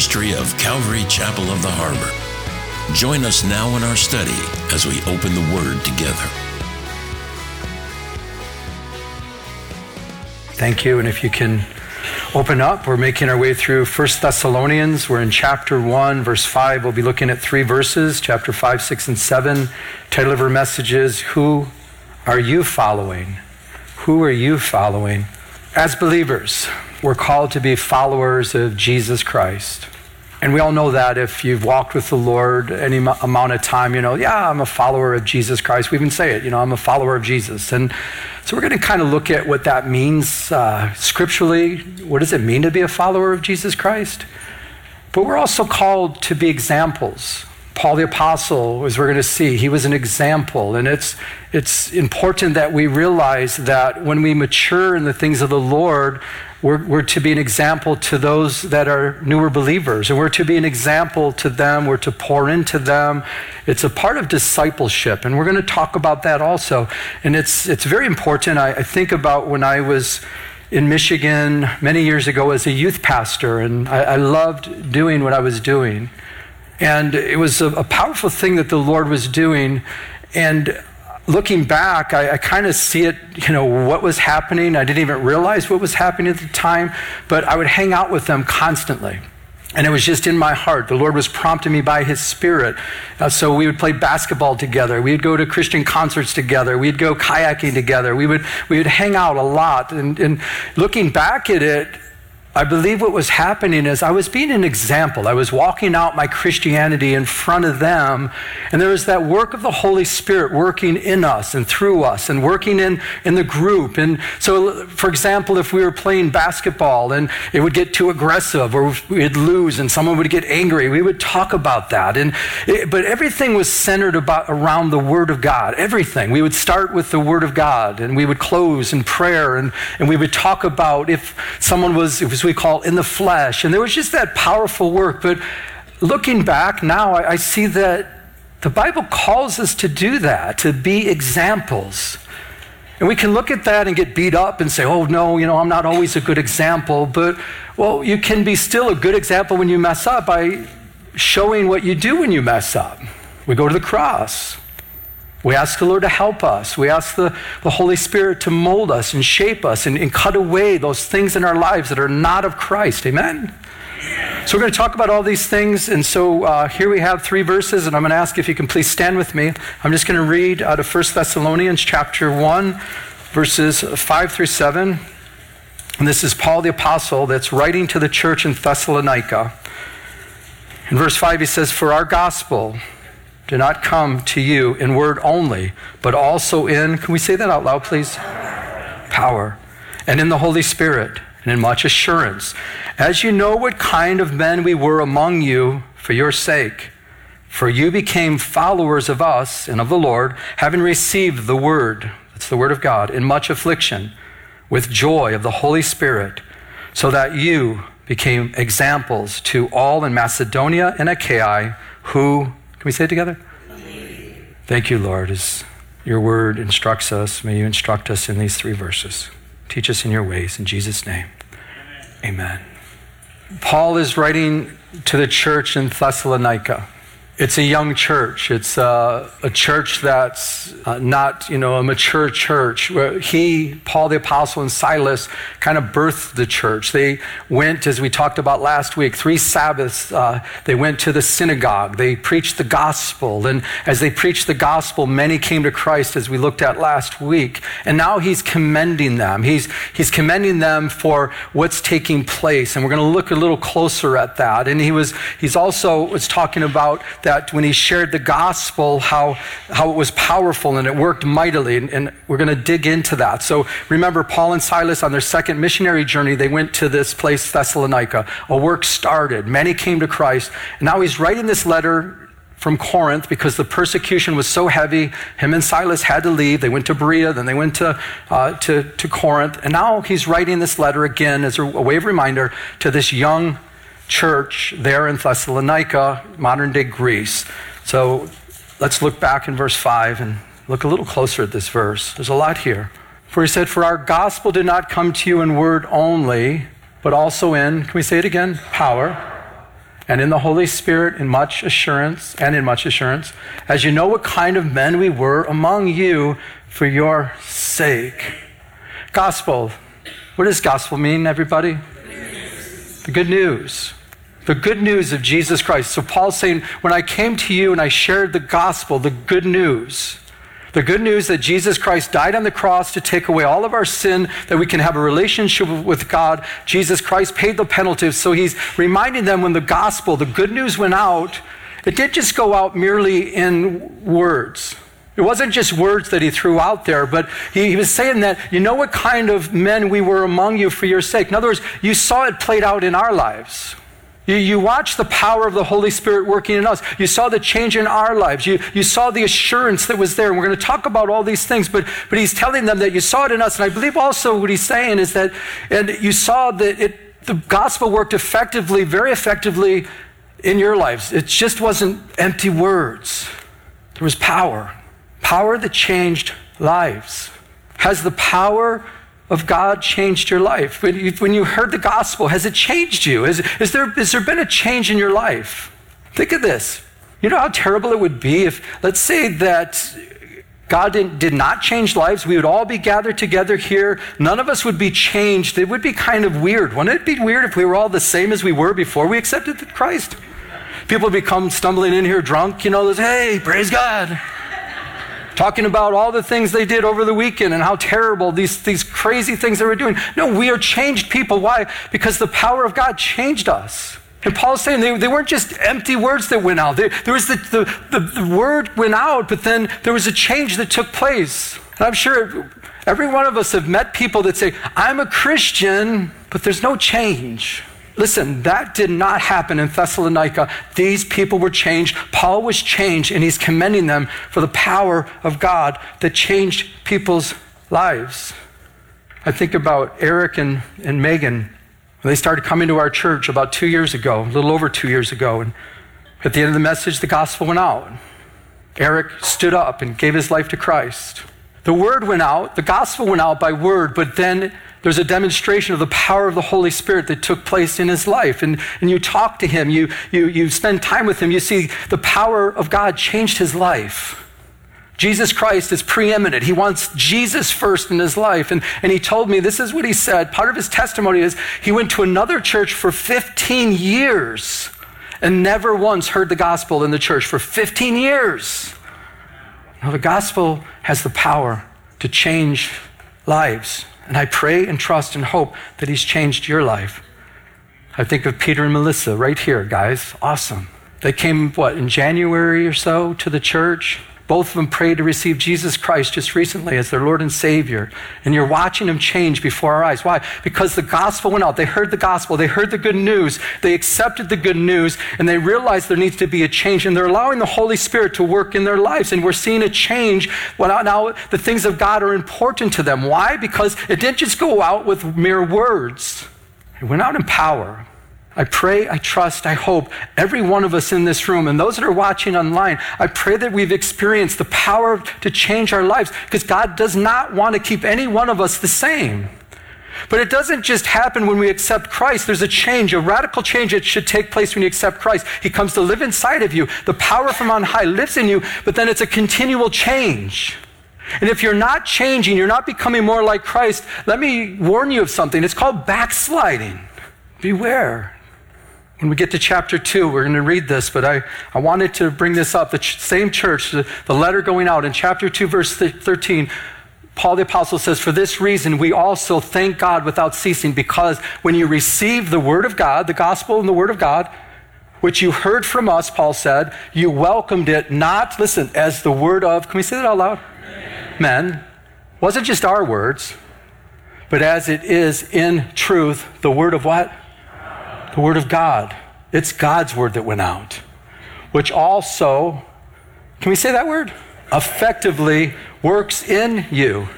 ministry of Calvary Chapel of the Harbor. Join us now in our study as we open the Word together. Thank you. And if you can open up, we're making our way through 1 Thessalonians. We're in chapter 1, verse 5. We'll be looking at three verses, chapter 5, 6, and 7. Title of our message is Who Are You Following? Who are you following? As believers, we're called to be followers of Jesus Christ. And we all know that if you've walked with the Lord any amount of time, you know, yeah, I'm a follower of Jesus Christ. We even say it, you know, I'm a follower of Jesus. And so we're going to kind of look at what that means uh, scripturally. What does it mean to be a follower of Jesus Christ? But we're also called to be examples. Paul the Apostle, as we're going to see, he was an example. And it's, it's important that we realize that when we mature in the things of the Lord, we're, we're, to be an example to those that are newer believers, and we're to be an example to them. We're to pour into them. It's a part of discipleship, and we're going to talk about that also. And it's, it's very important. I, I think about when I was in Michigan many years ago as a youth pastor, and I, I loved doing what I was doing. And it was a, a powerful thing that the Lord was doing. And looking back, I, I kind of see it, you know, what was happening. I didn't even realize what was happening at the time, but I would hang out with them constantly. And it was just in my heart. The Lord was prompting me by His Spirit. Uh, so we would play basketball together. We would go to Christian concerts together. We'd go kayaking together. We would, we would hang out a lot. And, and looking back at it, I believe what was happening is I was being an example. I was walking out my Christianity in front of them, and there was that work of the Holy Spirit working in us and through us and working in, in the group. And so, for example, if we were playing basketball and it would get too aggressive or we'd lose and someone would get angry, we would talk about that. And it, but everything was centered about around the Word of God. Everything. We would start with the Word of God and we would close in prayer and, and we would talk about if someone was, as we call in the flesh. And there was just that powerful work. But looking back now, I, I see that the Bible calls us to do that, to be examples. And we can look at that and get beat up and say, oh, no, you know, I'm not always a good example. But, well, you can be still a good example when you mess up by showing what you do when you mess up. We go to the cross. We ask the Lord to help us. We ask the, the Holy Spirit to mold us and shape us and, and cut away those things in our lives that are not of Christ. Amen? So we're going to talk about all these things. And so uh, here we have three verses, and I'm going to ask if you can please stand with me. I'm just going to read out of 1 Thessalonians chapter 1, verses 5 through 7. And this is Paul the Apostle that's writing to the church in Thessalonica. In verse 5, he says, For our gospel do not come to you in word only, but also in, can we say that out loud, please? Power. And in the Holy Spirit, and in much assurance, as you know what kind of men we were among you for your sake. For you became followers of us and of the Lord, having received the word, that's the word of God, in much affliction, with joy of the Holy Spirit, so that you became examples to all in Macedonia and Achaia who can we say it together? Thank you, Lord, as your word instructs us. May you instruct us in these three verses. Teach us in your ways. In Jesus' name, amen. amen. Paul is writing to the church in Thessalonica. It's a young church. It's a, a church that's uh, not, you know, a mature church. He, Paul the Apostle, and Silas kind of birthed the church. They went, as we talked about last week, three Sabbaths. Uh, they went to the synagogue. They preached the gospel. And as they preached the gospel, many came to Christ, as we looked at last week. And now he's commending them. He's, he's commending them for what's taking place. And we're going to look a little closer at that. And he was, he's also was talking about that that when he shared the gospel, how, how it was powerful and it worked mightily. And, and we're going to dig into that. So remember, Paul and Silas on their second missionary journey, they went to this place, Thessalonica. A work started. Many came to Christ. And now he's writing this letter from Corinth because the persecution was so heavy. Him and Silas had to leave. They went to Berea, then they went to, uh, to, to Corinth. And now he's writing this letter again as a, way of reminder to this young church there in Thessalonica, modern day Greece. So let's look back in verse 5 and look a little closer at this verse. There's a lot here. For he said, For our gospel did not come to you in word only, but also in, can we say it again? Power. And in the Holy Spirit, in much assurance, and in much assurance, as you know what kind of men we were among you for your sake. Gospel. What does gospel mean, everybody? The good news. The good news of Jesus Christ. So Paul's saying, when I came to you and I shared the gospel, the good news, the good news that Jesus Christ died on the cross to take away all of our sin, that we can have a relationship with God. Jesus Christ paid the penalty. So he's reminding them when the gospel, the good news went out, it did just go out merely in words. It wasn't just words that he threw out there, but he, he, was saying that, you know what kind of men we were among you for your sake. In other words, you saw it played out in our lives. You, you watched the power of the Holy Spirit working in us. You saw the change in our lives. You, you saw the assurance that was there. And we're going to talk about all these things, but, but he's telling them that you saw it in us. And I believe also what he's saying is that, and you saw that it, the gospel worked effectively, very effectively in your lives. It just wasn't empty words, there was power. Power that changed lives. Has the power of God changed your life? When you, heard the gospel, has it changed you? Is, is there, has there been a change in your life? Think of this. You know how terrible it would be if, let's say that God did, did not change lives. We would all be gathered together here. None of us would be changed. It would be kind of weird. Wouldn't it be weird if we were all the same as we were before we accepted Christ? People become stumbling in here drunk, you know, hey, praise God talking about all the things they did over the weekend and how terrible these, these crazy things they were doing. No, we are changed people. Why? Because the power of God changed us. And Paul's saying they, they weren't just empty words that went out. They, there was the, the, the, the word went out, but then there was a change that took place. And I'm sure every one of us have met people that say, I'm a Christian, but there's no change. Listen, that did not happen in Thessalonica. These people were changed. Paul was changed, and he's commending them for the power of God that changed people's lives. I think about Eric and, and Megan. They started coming to our church about two years ago, a little over two years ago. And at the end of the message, the gospel went out. Eric stood up and gave his life to Christ. The word went out, the gospel went out by word, but then there's a demonstration of the power of the Holy Spirit that took place in his life. And, and you talk to him, you, you, you spend time with him, you see the power of God changed his life. Jesus Christ is preeminent. He wants Jesus first in his life. And, and he told me, this is what he said. Part of his testimony is he went to another church for 15 years and never once heard the gospel in the church for 15 years. Now, the gospel has the power to change lives. And I pray and trust and hope that He's changed your life. I think of Peter and Melissa right here, guys. Awesome. They came, what, in January or so to the church? Both of them prayed to receive Jesus Christ just recently as their Lord and Savior. And you're watching them change before our eyes. Why? Because the gospel went out. They heard the gospel. They heard the good news. They accepted the good news and they realized there needs to be a change. And they're allowing the Holy Spirit to work in their lives. And we're seeing a change. Well, now the things of God are important to them. Why? Because it didn't just go out with mere words, it went out in power. I pray, I trust, I hope every one of us in this room and those that are watching online, I pray that we've experienced the power to change our lives because God does not want to keep any one of us the same. But it doesn't just happen when we accept Christ. There's a change, a radical change that should take place when you accept Christ. He comes to live inside of you. The power from on high lives in you, but then it's a continual change. And if you're not changing, you're not becoming more like Christ, let me warn you of something. It's called backsliding. Beware. When we get to chapter 2, we're going to read this, but I, I wanted to bring this up. The ch- same church, the, the letter going out in chapter 2, verse 13, Paul the Apostle says, For this reason, we also thank God without ceasing, because when you receive the Word of God, the gospel and the Word of God, which you heard from us, Paul said, you welcomed it not, listen, as the word of, can we say that out loud? Men. Wasn't just our words, but as it is in truth, the word of what? The Word of God. It's God's Word that went out, which also, can we say that word? Effectively works in you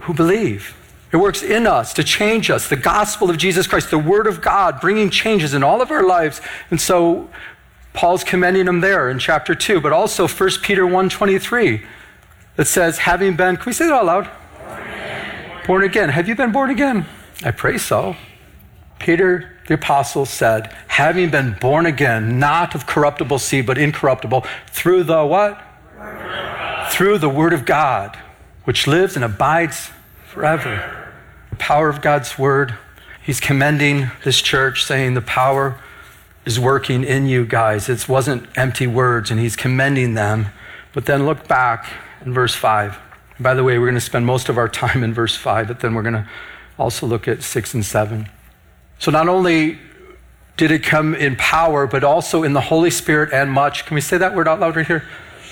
who believe. It works in us to change us. The gospel of Jesus Christ, the Word of God, bringing changes in all of our lives. And so Paul's commending them there in chapter 2, but also 1 Peter 1.23 that says, having been, can we say that out loud? Born again. Have you been born again? I pray so. Peter the apostle said, having been born again, not of corruptible seed, but incorruptible, through the what? Through the word of God, which lives and abides forever. The power of God's word. He's commending this church, saying the power is working in you guys. It wasn't empty words, and he's commending them. But then look back in verse 5. By the way, we're going to spend most of our time in verse 5, but then we're going to also look at 6 and 7. So not only did it come in power, but also in the Holy Spirit and much. Can we say that word out loud right here?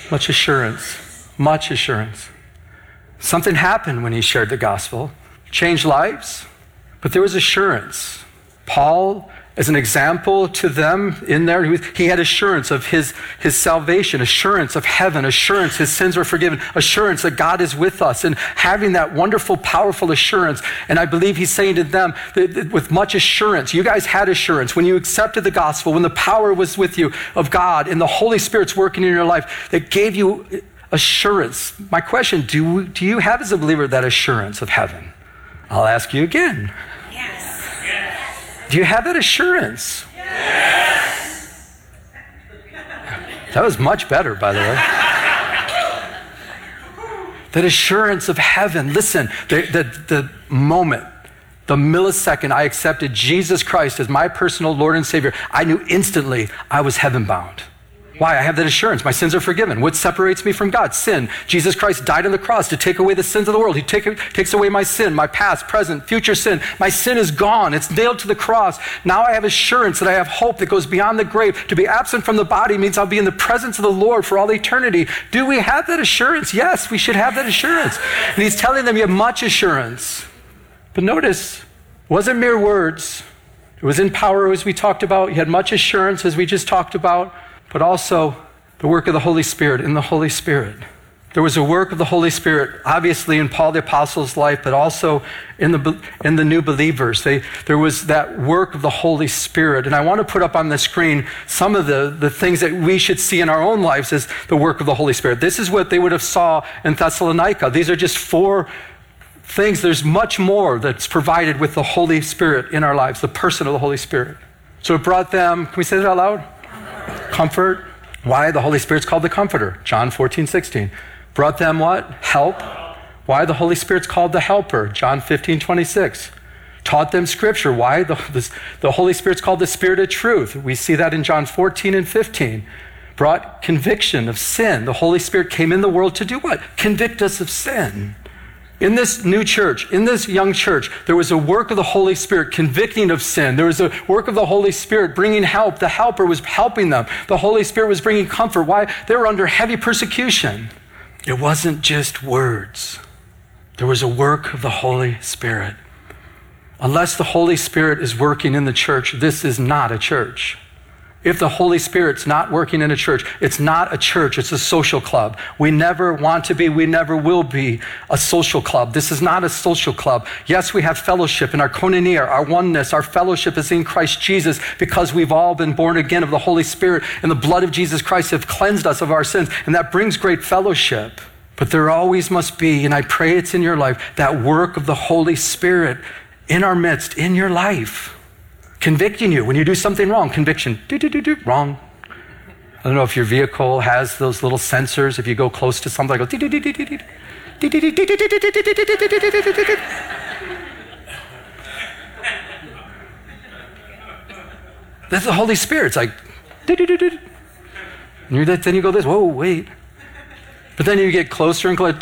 Much assurance. Much assurance. Something happened when he shared the gospel, changed lives, but there was assurance. Paul as an example to them in there. He had assurance of his, his salvation, assurance of heaven, assurance his sins were forgiven, assurance that God is with us, and having that wonderful, powerful assurance. And I believe he's saying to them with much assurance, you guys had assurance when you accepted the gospel, when the power was with you of God and the Holy Spirit's working in your life that gave you assurance. My question do, do you have as a believer that assurance of heaven? I'll ask you again. Do you have that assurance? Yes. That was much better, by the way. that assurance of heaven. Listen, the, the, the moment, the millisecond I accepted Jesus Christ as my personal Lord and Savior, I knew instantly I was heaven bound. Why? I have that assurance. My sins are forgiven. What separates me from God? Sin. Jesus Christ died on the cross to take away the sins of the world. He take, takes away my sin, my past, present, future sin. My sin is gone. It's nailed to the cross. Now I have assurance that I have hope that goes beyond the grave. To be absent from the body means I'll be in the presence of the Lord for all eternity. Do we have that assurance? Yes, we should have that assurance. And he's telling them you have much assurance. But notice, wasn't mere words. It was in power, as we talked about. You had much assurance, as we just talked about but also the work of the Holy Spirit in the Holy Spirit. There was a work of the Holy Spirit, obviously in Paul the Apostle's life, but also in the, in the new believers. They, there was that work of the Holy Spirit. And I want to put up on the screen some of the, the things that we should see in our own lives as the work of the Holy Spirit. This is what they would have saw in Thessalonica. These are just four things. There's much more that's provided with the Holy Spirit in our lives, the person of the Holy Spirit. So it brought them, can we say that out loud? Comfort. Why? The Holy Spirit's called the Comforter. John 14, 16. Brought them what? Help. Why? The Holy Spirit's called the Helper. John 15, 26. Taught them Scripture. Why? The, the, the Holy Spirit's called the Spirit of Truth. We see that in John 14 and 15. Brought conviction of sin. The Holy Spirit came in the world to do what? Convict us of sin. In this new church, in this young church, there was a work of the Holy Spirit convicting of sin. There was a work of the Holy Spirit bringing help. The helper was helping them. The Holy Spirit was bringing comfort. Why? They were under heavy persecution. It wasn't just words, there was a work of the Holy Spirit. Unless the Holy Spirit is working in the church, this is not a church. If the Holy Spirit's not working in a church, it's not a church, it's a social club. We never want to be, we never will be a social club. This is not a social club. Yes, we have fellowship in our koinonia, our oneness, our fellowship is in Christ Jesus because we've all been born again of the Holy Spirit and the blood of Jesus Christ have cleansed us of our sins, and that brings great fellowship. But there always must be, and I pray it's in your life, that work of the Holy Spirit in our midst, in your life convicting you when you do something wrong. Conviction, do, do, do, do, wrong. I don't know if your vehicle has those little sensors. If you go close to something, I go, that's the Holy Spirit. It's like, then you go this, whoa, wait. But then you get closer and closer.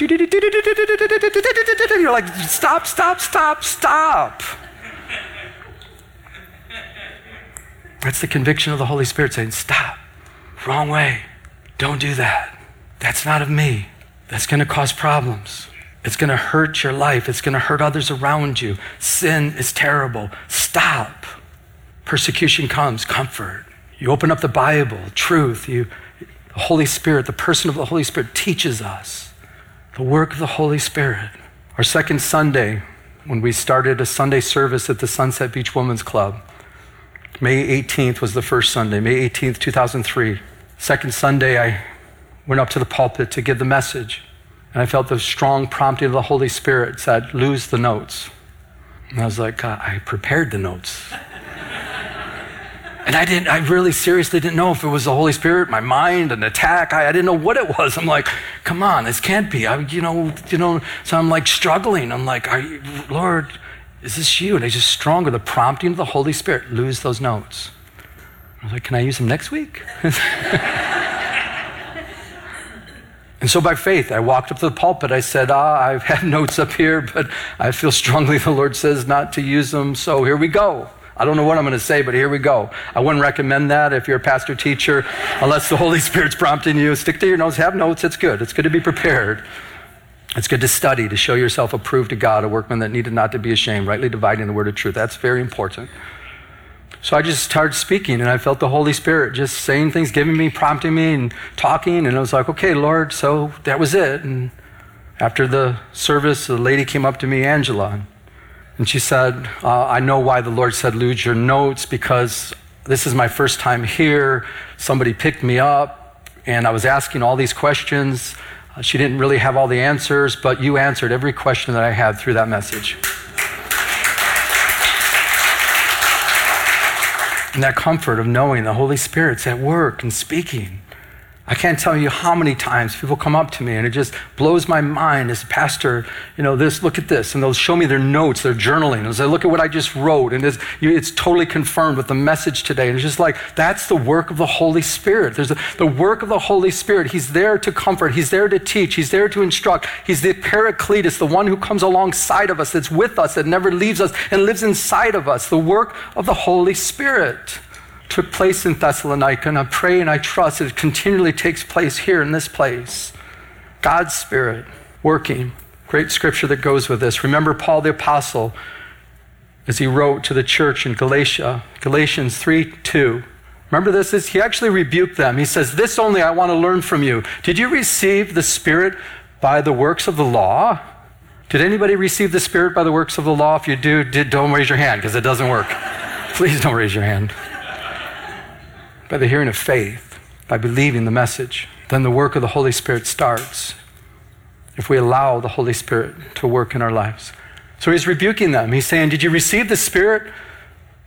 You're like, stop, stop, stop, stop. That's the conviction of the Holy Spirit saying, Stop, wrong way. Don't do that. That's not of me. That's going to cause problems. It's going to hurt your life. It's going to hurt others around you. Sin is terrible. Stop. Persecution comes, comfort. You open up the Bible, truth. You, the Holy Spirit, the person of the Holy Spirit teaches us the work of the Holy Spirit. Our second Sunday, when we started a Sunday service at the Sunset Beach Women's Club, May 18th was the first Sunday, May 18th, 2003. Second Sunday, I went up to the pulpit to give the message. And I felt the strong prompting of the Holy Spirit said, lose the notes. And I was like, I prepared the notes. And I didn't, I really seriously didn't know if it was the Holy Spirit, my mind, an attack. I, I didn't know what it was. I'm like, come on, this can't be. I, you know, you know, so I'm like struggling. I'm like, you, Lord, is this you? And I just stronger, the prompting of the Holy Spirit, lose those notes. I was like, can I use them next week? And so by faith, I walked up to the pulpit. I said, Ah, I've had notes up here, but I feel strongly the Lord says not to use them. So here we go. I don't know what I'm going to say, but here we go. I wouldn't recommend that if you're a pastor teacher, unless the Holy Spirit's prompting you. Stick to your notes, have notes. It's good. It's good to be prepared. It's good to study, to show yourself approved to God, a workman that needed not to be ashamed, rightly dividing the word of truth. That's very important. So I just started speaking, and I felt the Holy Spirit just saying things, giving me, prompting me, and talking. And I was like, okay, Lord, so that was it. And after the service, the lady came up to me, Angela, and she said, uh, I know why the Lord said, lose your notes, because this is my first time here. Somebody picked me up, and I was asking all these questions. She didn't really have all the answers, but you answered every question that I had through that message. and that comfort of knowing the Holy Spirit's at work and speaking. I can't tell you how many times people come up to me and it just blows my mind as a pastor, you know, this, look at this. And they'll show me their notes, their journaling. And say, look at what I just wrote. And it's, it's totally confirmed with the message today. And it's just like, that's the work of the Holy Spirit. There's a, the work of the Holy Spirit. He's there to comfort. He's there to teach. He's there to instruct. He's the paracletus, the one who comes alongside of us, that's with us, that never leaves us and lives inside of us. The work of the Holy Spirit took place in Thessalonica, and I pray and I trust it continually takes place here in this place. God's Spirit working. Great scripture that goes with this. Remember Paul the Apostle as he wrote to the church in Galatia, Galatians 3 2. Remember this? He actually rebuked them. He says, This only I want to learn from you. Did you receive the Spirit by the works of the law? Did anybody receive the Spirit by the works of the law? If you do, did, don't raise your hand because it doesn't work. Please don't raise your hand by the hearing of faith, by believing the message, then the work of the Holy Spirit starts if we allow the Holy Spirit to work in our lives. So he's rebuking them. He's saying, Did you receive the Spirit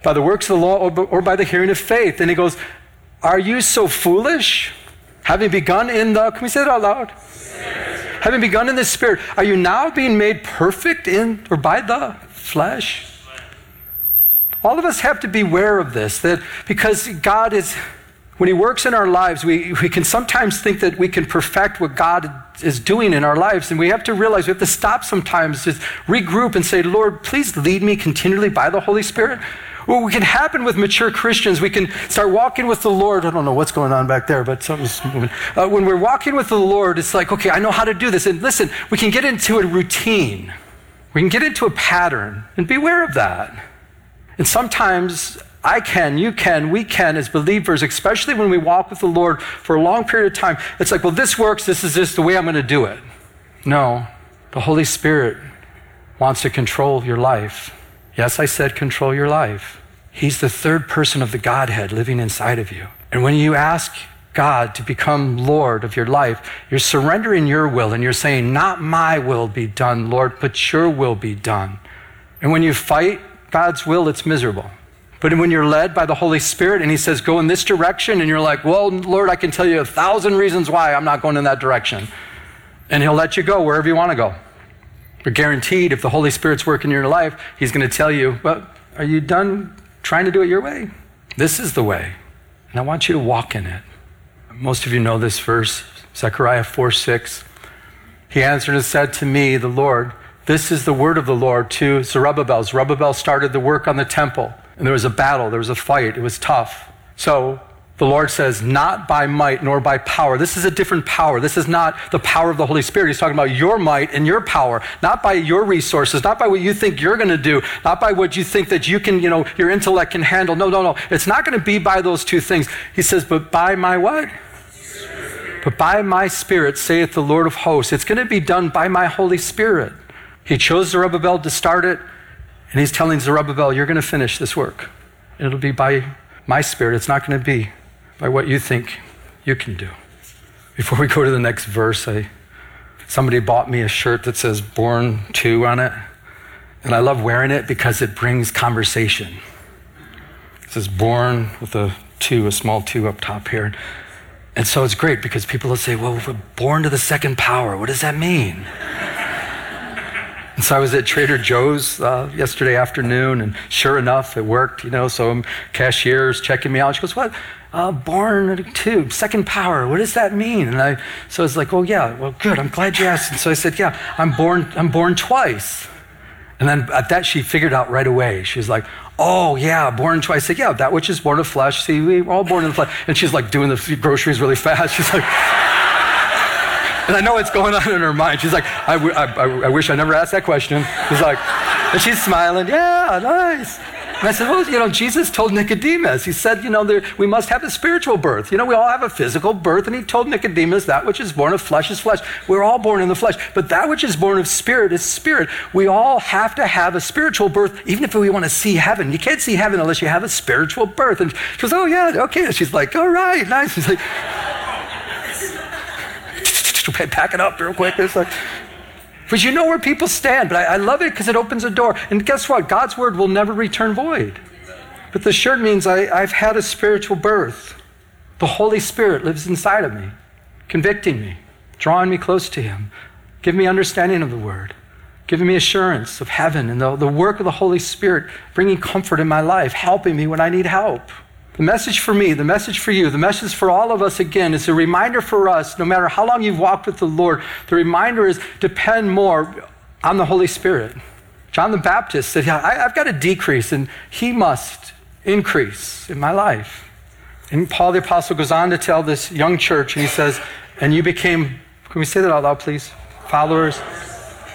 by the works of the law or by the hearing of faith? And he goes, Are you so foolish? Having begun in the, can we say that out loud? Having begun in the Spirit, are you now being made perfect in or by the flesh? All of us have to beware of this, that because God is, when He works in our lives, we, we can sometimes think that we can perfect what God is doing in our lives. And we have to realize we have to stop sometimes, just regroup and say, Lord, please lead me continually by the Holy Spirit. What can happen with mature Christians, we can start walking with the Lord. I don't know what's going on back there, but something's moving. Uh, when we're walking with the Lord, it's like, okay, I know how to do this. And listen, we can get into a routine, we can get into a pattern, and beware of that. And sometimes I can, you can, we can as believers, especially when we walk with the Lord for a long period of time. It's like, well, this works, this is just the way I'm going to do it. No, the Holy Spirit wants to control your life. Yes, I said control your life. He's the third person of the Godhead living inside of you. And when you ask God to become Lord of your life, you're surrendering your will and you're saying, Not my will be done, Lord, but your will be done. And when you fight God's will, it's miserable. But when you're led by the Holy Spirit and He says, go in this direction, and you're like, well, Lord, I can tell you a thousand reasons why I'm not going in that direction. And He'll let you go wherever you want to go. But guaranteed, if the Holy Spirit's working in your life, He's going to tell you, well, are you done trying to do it your way? This is the way. And I want you to walk in it. Most of you know this verse, Zechariah 4 6. He answered and said to me, the Lord, this is the word of the Lord to Zerubbabel. Zerubbabel started the work on the temple, and there was a battle, there was a fight, it was tough. So the Lord says, not by might nor by power. This is a different power. This is not the power of the Holy Spirit. He's talking about your might and your power, not by your resources, not by what you think you're going to do, not by what you think that you can, you know, your intellect can handle. No, no, no. It's not going to be by those two things. He says, but by my what? But by my Spirit, saith the Lord of hosts. It's going to be done by my Holy Spirit. He chose Zerubbabel to start it, and he's telling Zerubbabel, You're going to finish this work. It'll be by my spirit. It's not going to be by what you think you can do. Before we go to the next verse, I somebody bought me a shirt that says Born 2 on it. And I love wearing it because it brings conversation. It says Born with a 2, a small 2 up top here. And so it's great because people will say, Well, we're born to the second power. What does that mean? And so I was at Trader Joe's uh, yesterday afternoon, and sure enough, it worked, you know. So cashier's checking me out. She goes, What? Uh, born two, second power. What does that mean? And I, so I was like, Oh, yeah, well, good. I'm glad you asked. And so I said, Yeah, I'm born, I'm born twice. And then at that, she figured out right away. She was like, Oh, yeah, born twice. I said, Yeah, that which is born of flesh. See, we're all born in the flesh. And she's like doing the groceries really fast. She's like, and I know what's going on in her mind. She's like, I, wish I never asked that question. She's like, and she's smiling, yeah, nice. And I said, well, you know, Jesus told Nicodemus, he said, you know, there, we must have a spiritual birth. You know, we all have a physical birth. And he told Nicodemus, that which is born of flesh is flesh. We're all born in the flesh. But that which is born of spirit is spirit. We all have to have a spiritual birth, even if we want to see heaven. You can't see heaven unless you have a spiritual birth. And she goes, oh, yeah, okay. And she's like, all right, nice. She's like, pack it up real quick. It's like, but you know where people stand. But I, I love it because it opens a door. And guess what? God's word will never return void. But the shirt means I, I've had a spiritual birth. The Holy Spirit lives inside of me, convicting me, drawing me close to Him, giving me understanding of the word, giving me assurance of heaven and the, the work of the Holy Spirit, bringing comfort in my life, helping me when I need help. The message for me, the message for you, the message for all of us again is a reminder for us, no matter how long you've walked with the Lord, the reminder is depend more on the Holy Spirit. John the Baptist said, yeah, I, have got to decrease and he must increase in my life. And Paul the Apostle goes on to tell this young church, and he says, and you became, can we say that out loud, please? Followers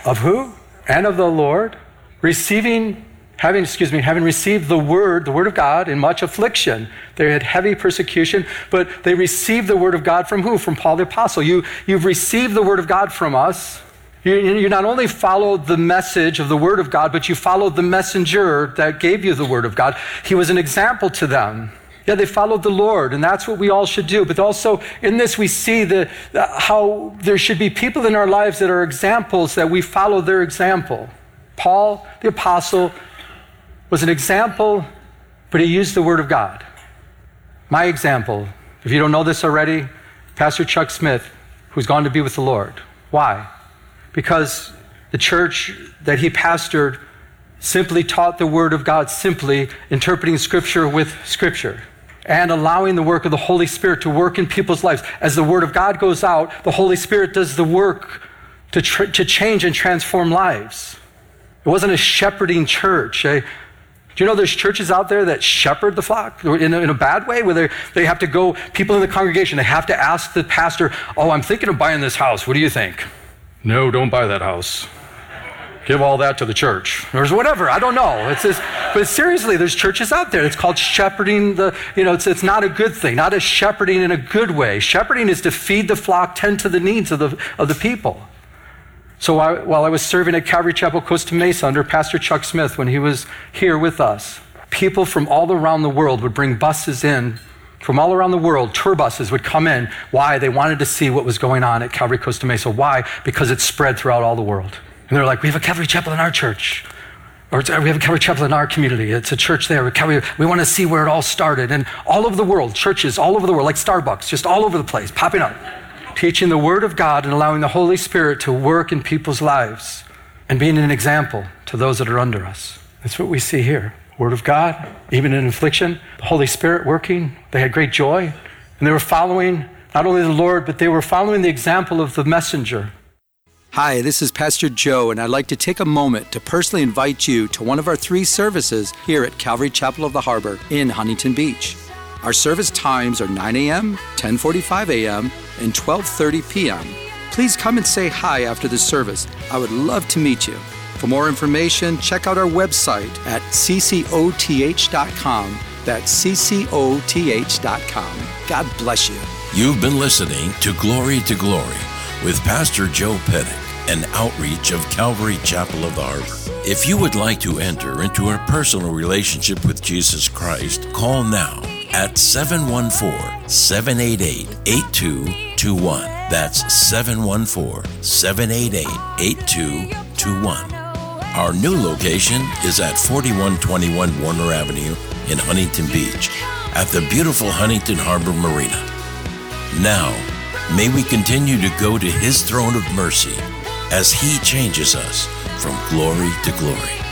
of who? And of the Lord, receiving having, excuse me, having received the word, the word of God in much affliction. They had heavy persecution, but they received the word of God from who? From Paul the Apostle. You, you've received the word of God from us. You, you not only followed the message of the word of God, but you followed the messenger that gave you the word of God. He was an example to them. Yeah, they followed the Lord, and that's what we all should do. But also in this, we see the, the, how there should be people in our lives that are examples that we follow their example. Paul, the apostle, was an example, but he used the Word of God. My example, if you don't know this already, Pastor Chuck Smith, who's gone to be with the Lord. Why? Because the church that he pastored simply taught the Word of God, simply interpreting Scripture with Scripture and allowing the work of the Holy Spirit to work in people's lives. As the Word of God goes out, the Holy Spirit does the work to, tr- to change and transform lives. It wasn't a shepherding church, a, do you know there's churches out there that shepherd the flock in a, in a bad way where they, have to go, people in the congregation, they have to ask the pastor, Oh, I'm thinking of buying this house. What do you think? No, don't buy that house. Give all that to the church or whatever. I don't know. It's just, but seriously, there's churches out there. It's called shepherding the, you know, it's, it's not a good thing, not a shepherding in a good way. Shepherding is to feed the flock, tend to the needs of the, of the people. So while I was serving at Calvary Chapel Costa Mesa under Pastor Chuck Smith when he was here with us, people from all around the world would bring buses in from all around the world, tour buses would come in. Why? They wanted to see what was going on at Calvary Costa Mesa. Why? Because it spread throughout all the world. And they're like, we have a Calvary Chapel in our church. Or we have a Calvary Chapel in our community. It's a church there. We want to see where it all started. And all over the world, churches all over the world, like Starbucks, just all over the place, popping up teaching the Word of God and allowing the Holy Spirit to work in people's lives and being an example to those that are under us. That's what we see here. Word of God, even in affliction, the Holy Spirit working. They had great joy. And they were following not only the Lord, but they were following the example of the messenger. Hi, this is Pastor Joe, and I'd like to take a moment to personally invite you to one of our three services here at Calvary Chapel of the Harbor in Huntington Beach. Our service times are 9 a.m., 10:45 a.m., and 12:30 p.m. Please come and say hi after the service. I would love to meet you. For more information, check out our website at ccoth.com. That's ccoth.com. God bless you. You've been listening to Glory to Glory with Pastor Joe Pettit, an outreach of Calvary Chapel of the Harbor. If you would like to enter into a personal relationship with Jesus Christ, call now at 714 788 8221. That's 714 788 8221. Our new location is at 4121 Warner Avenue in Huntington Beach at the beautiful Huntington Harbor Marina. Now, may we continue to go to His throne of mercy as He changes us from glory to glory.